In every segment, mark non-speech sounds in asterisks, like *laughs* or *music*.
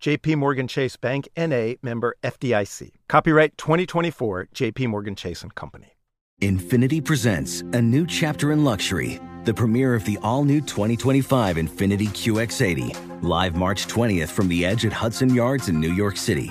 JP Morgan Chase Bank NA member FDIC. Copyright 2024 JP Morgan Chase and Company. Infiniti presents a new chapter in luxury, the premiere of the all-new 2025 Infiniti QX80, live March 20th from the Edge at Hudson Yards in New York City,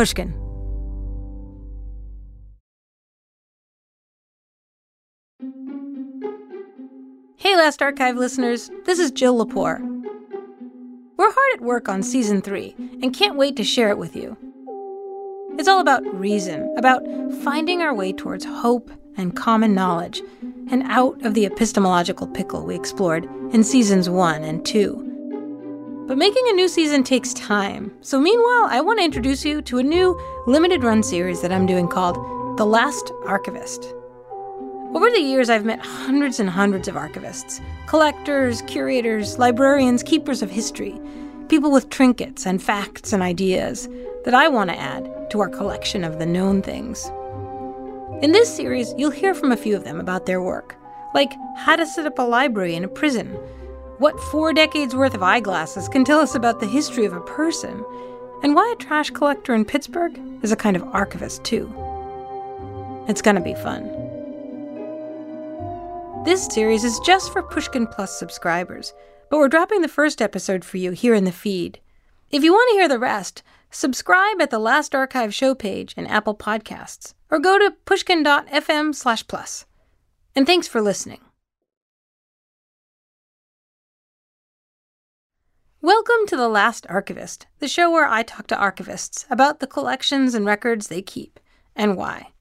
Pushkin. Hey, Last Archive listeners, this is Jill Lepore. We're hard at work on season three and can't wait to share it with you. It's all about reason, about finding our way towards hope and common knowledge, and out of the epistemological pickle we explored in seasons one and two. But making a new season takes time, so meanwhile, I want to introduce you to a new limited run series that I'm doing called The Last Archivist. Over the years, I've met hundreds and hundreds of archivists collectors, curators, librarians, keepers of history, people with trinkets and facts and ideas that I want to add to our collection of the known things. In this series, you'll hear from a few of them about their work, like how to set up a library in a prison, what four decades worth of eyeglasses can tell us about the history of a person, and why a trash collector in Pittsburgh is a kind of archivist, too. It's gonna be fun. This series is just for Pushkin Plus subscribers, but we're dropping the first episode for you here in the feed. If you want to hear the rest, subscribe at the Last Archive show page in Apple Podcasts, or go to pushkin.fm slash plus. And thanks for listening. Welcome to The Last Archivist, the show where I talk to archivists about the collections and records they keep, and why.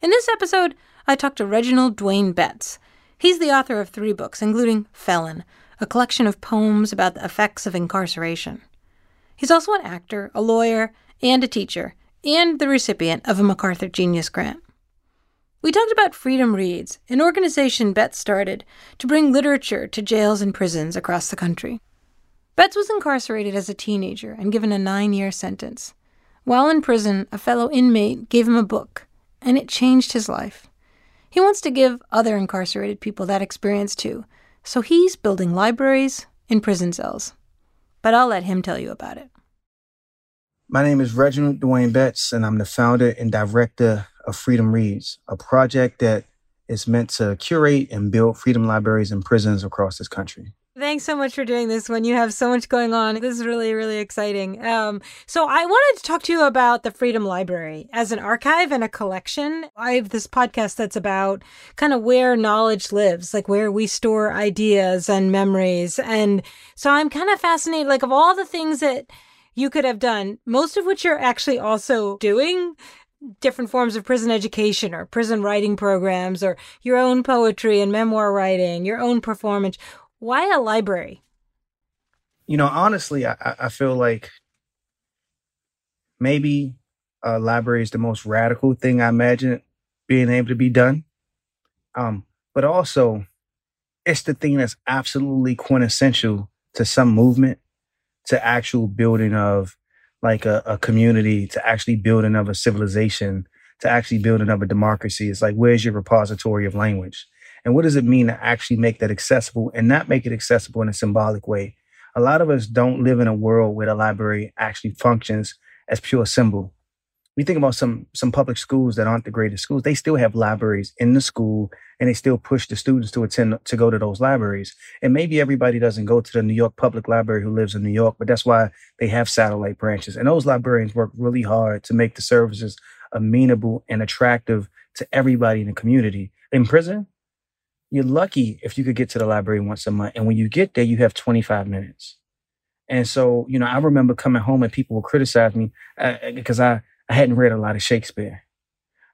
In this episode, I talk to Reginald Dwayne Betts. He's the author of three books, including Felon, a collection of poems about the effects of incarceration. He's also an actor, a lawyer, and a teacher, and the recipient of a MacArthur Genius Grant. We talked about Freedom Reads, an organization Betts started to bring literature to jails and prisons across the country. Betts was incarcerated as a teenager and given a nine year sentence. While in prison, a fellow inmate gave him a book, and it changed his life. He wants to give other incarcerated people that experience too, so he's building libraries in prison cells. But I'll let him tell you about it. My name is Reginald Dwayne Betts, and I'm the founder and director of Freedom Reads, a project that is meant to curate and build freedom libraries in prisons across this country. Thanks so much for doing this when You have so much going on. This is really, really exciting. Um, so, I wanted to talk to you about the Freedom Library as an archive and a collection. I have this podcast that's about kind of where knowledge lives, like where we store ideas and memories. And so, I'm kind of fascinated, like, of all the things that you could have done, most of which you're actually also doing different forms of prison education or prison writing programs or your own poetry and memoir writing, your own performance. Why a library? You know, honestly, I, I feel like maybe a library is the most radical thing I imagine being able to be done. Um, but also, it's the thing that's absolutely quintessential to some movement, to actual building of like a, a community, to actually building of a civilization, to actually building up a democracy. It's like, where's your repository of language? And what does it mean to actually make that accessible and not make it accessible in a symbolic way? A lot of us don't live in a world where the library actually functions as pure symbol. We think about some some public schools that aren't the greatest schools. They still have libraries in the school and they still push the students to attend to go to those libraries. And maybe everybody doesn't go to the New York Public Library who lives in New York, but that's why they have satellite branches. And those librarians work really hard to make the services amenable and attractive to everybody in the community. In prison, you're lucky if you could get to the library once a month. And when you get there, you have 25 minutes. And so, you know, I remember coming home and people would criticize me uh, because I, I hadn't read a lot of Shakespeare.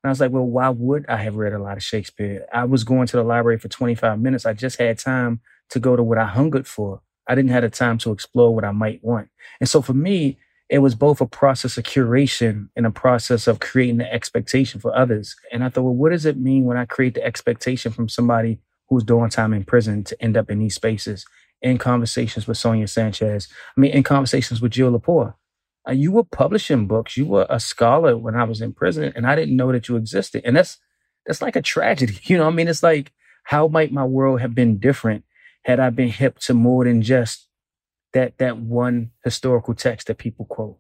And I was like, well, why would I have read a lot of Shakespeare? I was going to the library for 25 minutes. I just had time to go to what I hungered for. I didn't have the time to explore what I might want. And so for me, it was both a process of curation and a process of creating the expectation for others. And I thought, well, what does it mean when I create the expectation from somebody who's doing time in prison to end up in these spaces? In conversations with Sonia Sanchez, I mean, in conversations with Jill Lepore. Uh, you were publishing books. You were a scholar when I was in prison, and I didn't know that you existed. And that's that's like a tragedy. *laughs* You know, I mean, it's like how might my world have been different had I been hip to more than just that that one historical text that people quote.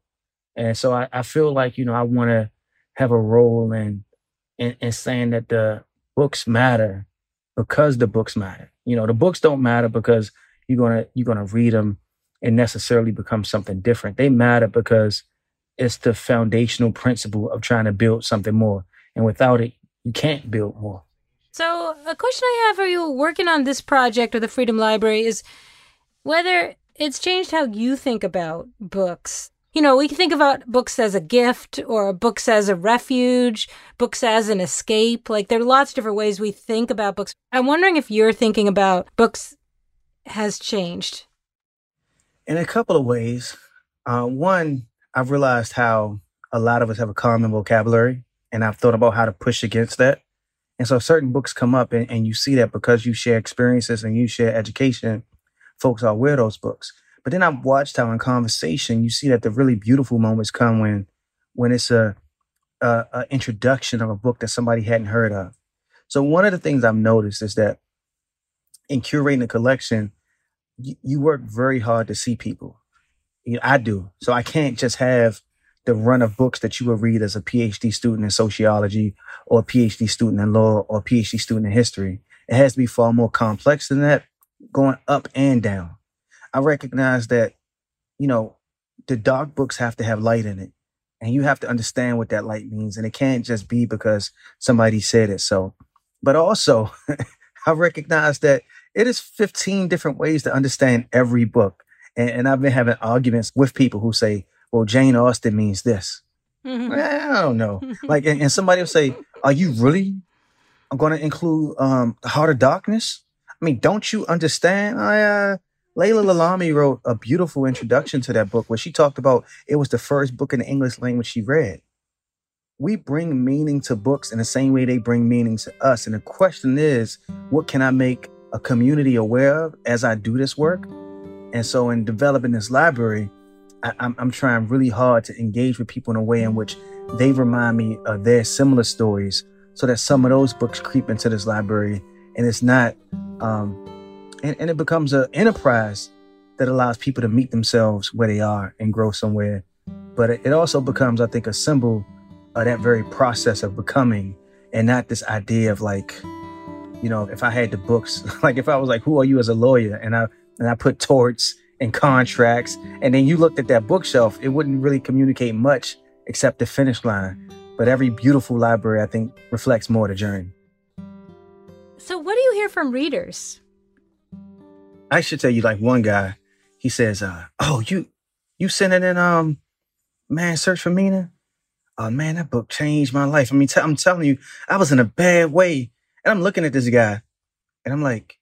And so I, I feel like, you know, I want to have a role in, in in saying that the books matter because the books matter. You know, the books don't matter because you're gonna you're gonna read them and necessarily become something different. They matter because it's the foundational principle of trying to build something more. And without it, you can't build more. So, a question I have for you working on this project with the Freedom Library is whether it's changed how you think about books. You know, we can think about books as a gift or books as a refuge, books as an escape. Like there are lots of different ways we think about books. I'm wondering if your thinking about books has changed. In a couple of ways. Uh, one, I've realized how a lot of us have a common vocabulary, and I've thought about how to push against that. And so certain books come up, and, and you see that because you share experiences and you share education, folks aware of those books. But then I've watched how in conversation you see that the really beautiful moments come when when it's a, a, a introduction of a book that somebody hadn't heard of. So one of the things I've noticed is that in curating a collection, you, you work very hard to see people. You know, I do. So I can't just have the run of books that you would read as a PhD student in sociology or a PhD student in law or a PhD student in history. It has to be far more complex than that going up and down. I recognize that, you know, the dark books have to have light in it. And you have to understand what that light means. And it can't just be because somebody said it so. But also, *laughs* I recognize that it is 15 different ways to understand every book. And, and, I've been having arguments with people who say, well, Jane Austen means this. Mm-hmm. I don't know. *laughs* like, and, and, somebody will say, are you really going to include um, The Heart of Darkness? I mean, don't you understand? I, uh, Laila Lalami wrote a beautiful introduction to that book where she talked about it was the first book in the English language she read. We bring meaning to books in the same way they bring meaning to us. And the question is, what can I make a community aware of as I do this work? And so, in developing this library, I, I'm, I'm trying really hard to engage with people in a way in which they remind me of their similar stories so that some of those books creep into this library and it's not um, and, and it becomes an enterprise that allows people to meet themselves where they are and grow somewhere. But it, it also becomes i think a symbol of that very process of becoming and not this idea of like you know if i had the books *laughs* like if i was like who are you as a lawyer? And i and i put torts and contracts. And then you looked at that bookshelf it wouldn't really communicate much except the finish line. But every beautiful library i think reflects more the journey so, what do you hear from readers? I should tell you, like one guy, he says, uh, "Oh, you you sent it in um, Man's Search for Meaning." Oh man, that book changed my life. I mean, I'm telling you, I was in a bad way, and I'm looking at this guy, and I'm like,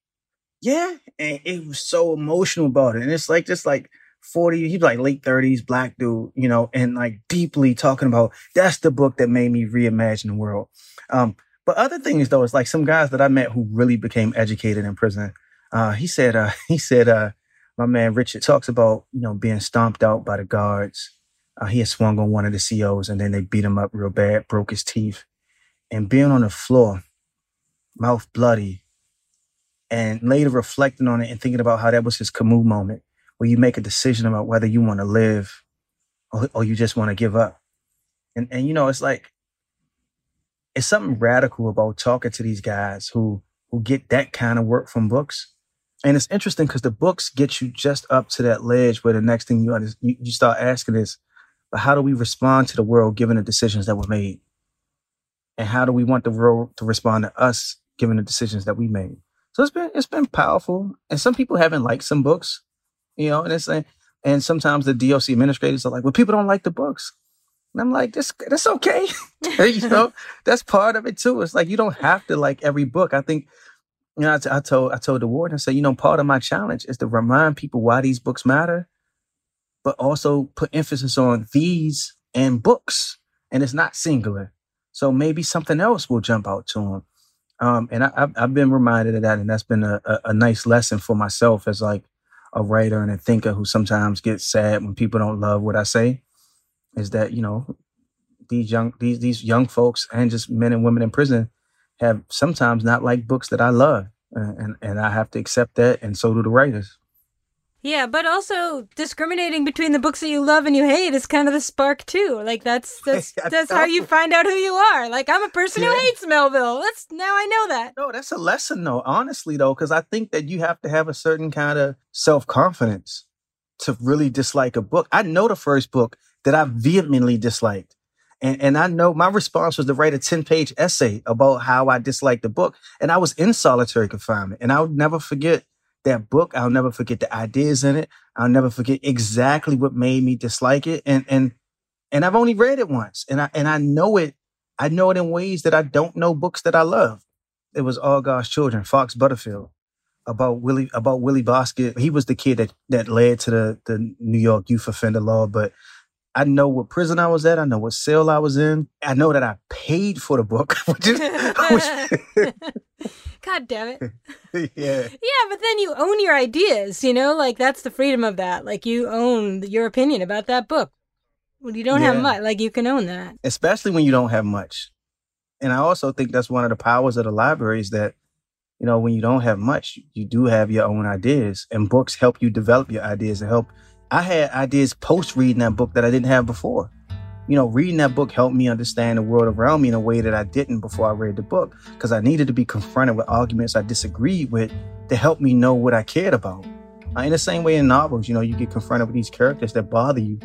"Yeah," and it was so emotional about it, and it's like just like 40, he's like late 30s, black dude, you know, and like deeply talking about that's the book that made me reimagine the world. Um, but other things though, it's like some guys that I met who really became educated in prison. Uh, he said, uh, *laughs* he said, uh, my man Richard talks about, you know, being stomped out by the guards. Uh, he had swung on one of the COs and then they beat him up real bad, broke his teeth. and being on the floor, mouth bloody, and later reflecting on it and thinking about how that was his Camus moment, where you make a decision about whether you want to live or, or you just want to give up. And and you know, it's like it's something radical about talking to these guys who who get that kind of work from books. And it's interesting because the books get you just up to that ledge where the next thing you, you you start asking is, but how do we respond to the world given the decisions that were made? And how do we want the world to respond to us given the decisions that we made? So it's been it's been powerful. And some people haven't liked some books, you know, and it's like, and sometimes the DOC administrators are like, well, people don't like the books. And I'm like, this that's okay. *laughs* you know, that's part of it too. It's like you don't have to like every book. I think, you know, I, t- I told I told the warden, I said, you know, part of my challenge is to remind people why these books matter, but also put emphasis on these and books. And it's not singular. So maybe something else will jump out to them. Um, and I, have I've been reminded of that, and that's been a, a, a nice lesson for myself as like a writer and a thinker who sometimes gets sad when people don't love what I say. Is that you know these young these these young folks and just men and women in prison have sometimes not liked books that I love, and and I have to accept that, and so do the writers. Yeah, but also discriminating between the books that you love and you hate is kind of the spark too. Like that's *laughs* that's that's how you find out who you are. Like I'm a person yeah. who hates Melville. That's now I know that. No, that's a lesson though. Honestly though, because I think that you have to have a certain kind of self confidence to really dislike a book. I know the first book that I vehemently disliked. And, and I know my response was to write a 10 page essay about how I disliked the book. And I was in solitary confinement. And I'll never forget that book. I'll never forget the ideas in it. I'll never forget exactly what made me dislike it. And and and I've only read it once, and I and I know it. I know it in ways that I don't know books that I love. It was All God's Children, Fox Butterfield, about Willie about Willie Bosket. He was the kid that that led to the the New York youth offender law, but I know what prison I was at. I know what cell I was in. I know that I paid for the book, *laughs* which is, which, *laughs* God damn it. *laughs* yeah. Yeah, but then you own your ideas, you know? Like that's the freedom of that. Like you own your opinion about that book. When you don't yeah. have much, like you can own that. Especially when you don't have much. And I also think that's one of the powers of the library is that, you know, when you don't have much, you do have your own ideas and books help you develop your ideas and help. I had ideas post reading that book that I didn't have before you know, reading that book helped me understand the world around me in a way that I didn't before I read the book because I needed to be confronted with arguments I disagreed with to help me know what I cared about. Uh, in the same way in novels, you know, you get confronted with these characters that bother you.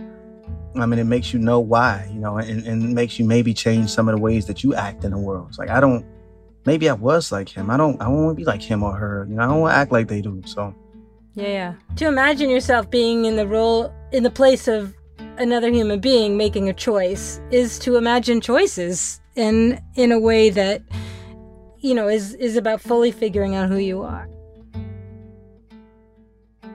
I mean, it makes you know why, you know, and, and makes you maybe change some of the ways that you act in the world. It's like, I don't, maybe I was like him. I don't, I don't want to be like him or her. You know, I don't want to act like they do. So, yeah, yeah. To imagine yourself being in the role, in the place of another human being making a choice is to imagine choices in in a way that you know is is about fully figuring out who you are.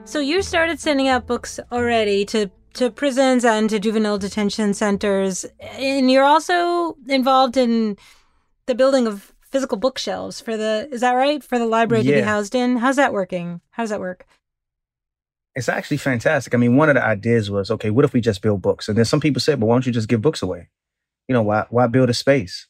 So you started sending out books already to to prisons and to juvenile detention centers and you're also involved in the building of physical bookshelves for the is that right for the library yeah. to be housed in how's that working how does that work it's actually fantastic. I mean, one of the ideas was, okay, what if we just build books? And then some people said, but why don't you just give books away? You know, why why build a space?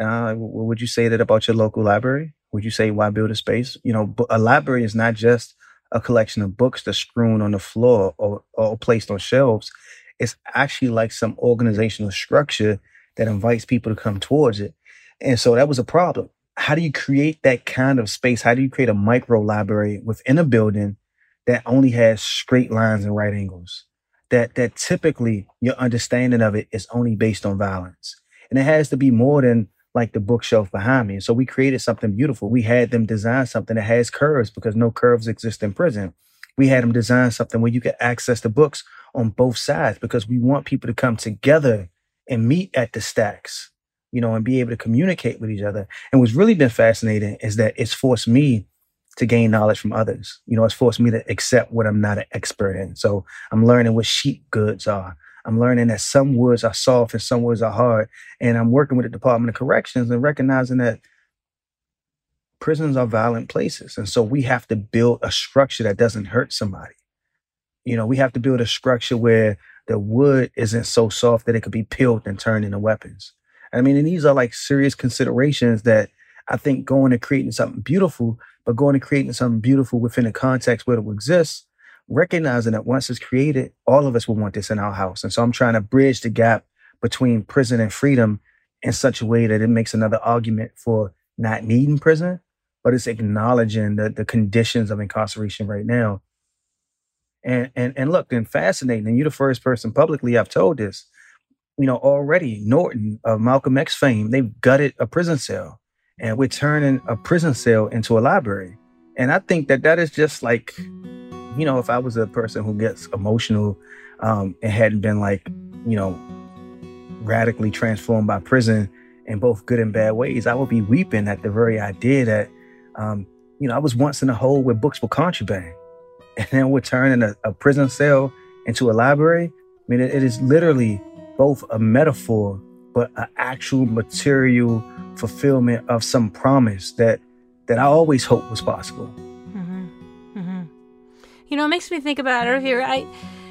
Uh, would you say that about your local library? Would you say why build a space? You know, a library is not just a collection of books that's strewn on the floor or, or placed on shelves. It's actually like some organizational structure that invites people to come towards it. And so that was a problem. How do you create that kind of space? How do you create a micro library within a building that only has straight lines and right angles. That that typically your understanding of it is only based on violence. And it has to be more than like the bookshelf behind me. And so we created something beautiful. We had them design something that has curves because no curves exist in prison. We had them design something where you could access the books on both sides because we want people to come together and meet at the stacks, you know, and be able to communicate with each other. And what's really been fascinating is that it's forced me to gain knowledge from others. You know, it's forced me to accept what I'm not an expert in. So I'm learning what sheet goods are. I'm learning that some woods are soft and some woods are hard. And I'm working with the Department of Corrections and recognizing that prisons are violent places. And so we have to build a structure that doesn't hurt somebody. You know, we have to build a structure where the wood isn't so soft that it could be peeled and turned into weapons. I mean, and these are like serious considerations that I think going to creating something beautiful, but going to creating something beautiful within a context where it will exist, recognizing that once it's created, all of us will want this in our house. And so I'm trying to bridge the gap between prison and freedom in such a way that it makes another argument for not needing prison, but it's acknowledging the, the conditions of incarceration right now. And and and look, and fascinating, and you're the first person publicly I've told this. You know, already Norfolk of Malcolm X fame, they've gutted a prison cell, and we're turning a prison cell into a library. And I think that that is just like, you know, if I was a person who gets emotional um, and hadn't been like, you know, radically transformed by prison in both good and bad ways, I would be weeping at the very idea that, um, you know, I was once in a hole where books were contraband, *laughs* and then we're turning a, a prison cell into a library. I mean, it, it is literally both a metaphor, but an actual material fulfillment of some promise that that I always hoped was possible. Mm-hmm. Mm-hmm. You know, it makes me think about here. I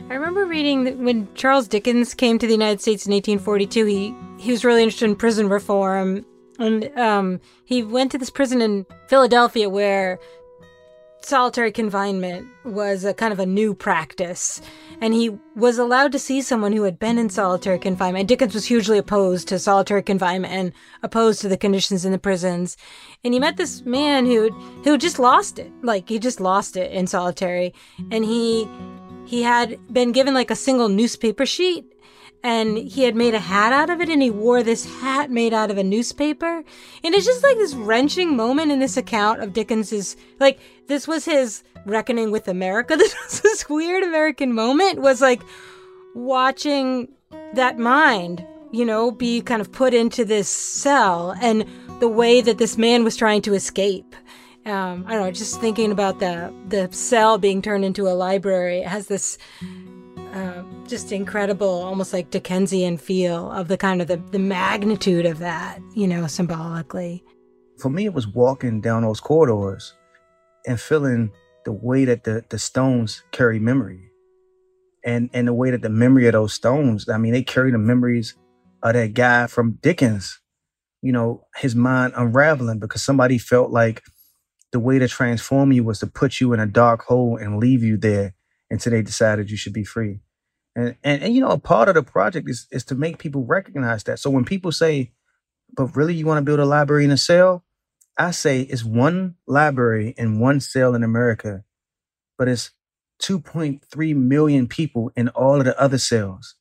I remember reading that when Charles Dickens came to the United States in 1842, he, he was really interested in prison reform. And um, he went to this prison in Philadelphia where solitary confinement was a kind of a new practice. And he was allowed to see someone who had been in solitary confinement. Dickens was hugely opposed to solitary confinement and opposed to the conditions in the prisons. And he met this man who who just lost it. Like he just lost it in solitary. And he he had been given like a single newspaper sheet and he had made a hat out of it and he wore this hat made out of a newspaper. And it's just like this wrenching moment in this account of dickens's like this was his reckoning with america. *laughs* This was this weird american moment was like watching that mind you know be kind of put into this cell and the way that this man was trying to escape. Um, I don't know, just thinking about the the cell being turned into a library. It has this uh, just incredible, almost like Dickensian feel of the kind of the, the magnitude of that, you know, symbolically. For me, it was walking down those corridors and feeling the way that the, the stones carry memory. And and the way that the memory of those stones, I mean, they carry the memories of that guy from Dickens, you know, his mind unraveling because somebody felt like the way to transform you was to put you in a dark hole and leave you there until they decided you should be free. And, and, and you know, a part of the project is, is to make people recognize that. So when people say, but really you want to build a library in a cell? I say it's one library in one cell in America, but it's 2.3 million people in all of the other cells.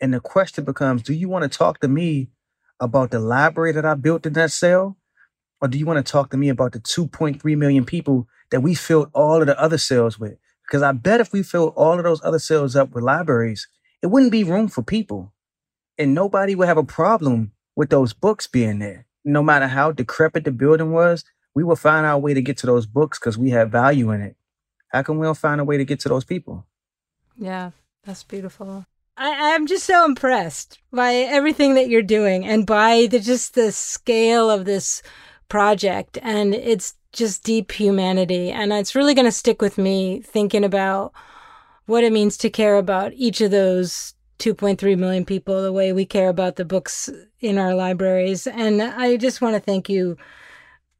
And the question becomes, do you want to talk to me about the library that I built in that cell? Or do you want to talk to me about the 2.3 million people that we filled all of the other cells with? Because I bet if we filled all of those other cells up with libraries, it wouldn't be room for people. And nobody would have a problem with those books being there. No matter how decrepit the building was, we will find our way to get to those books because we have value in it. How can we don't find a way to get to those people? Yeah, that's beautiful. I, am just so impressed by everything that you're doing and by the just the scale of this project and it's just deep humanity and it's really going to stick with me thinking about what it means to care about each of those 2.3 million people the way we care about the books in our libraries and i just want to thank you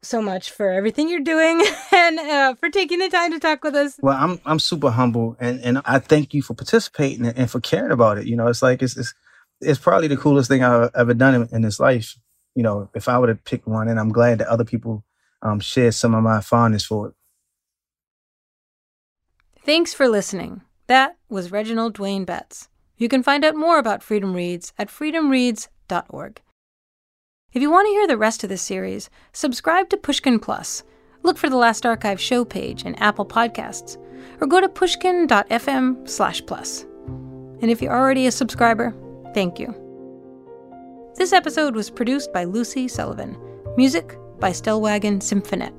so much for everything you're doing *laughs* and uh, for taking the time to talk with us. Well, I'm I'm super humble and and I thank you for participating and for caring about it. You know, it's like it's it's, it's probably the coolest thing I've ever done in, in this life you know, if I would have picked one, and I'm glad that other people um, share some of my fondness for it. Thanks for listening. That was Reginald Dwayne Betts. You can find out more about Freedom Reads at freedomreads.org. If you want to hear the rest of this series, subscribe to Pushkin Plus. Look for the Last Archive show page in Apple Podcasts, or go to pushkin.fm slash plus. And if you're already a subscriber, thank you. This episode was produced by Lucy Sullivan. Music by Stellwagen Symphonette.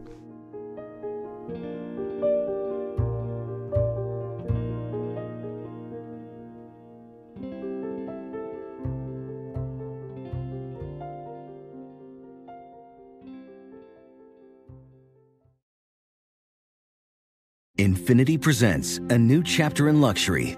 Infiniti presents a new chapter in luxury,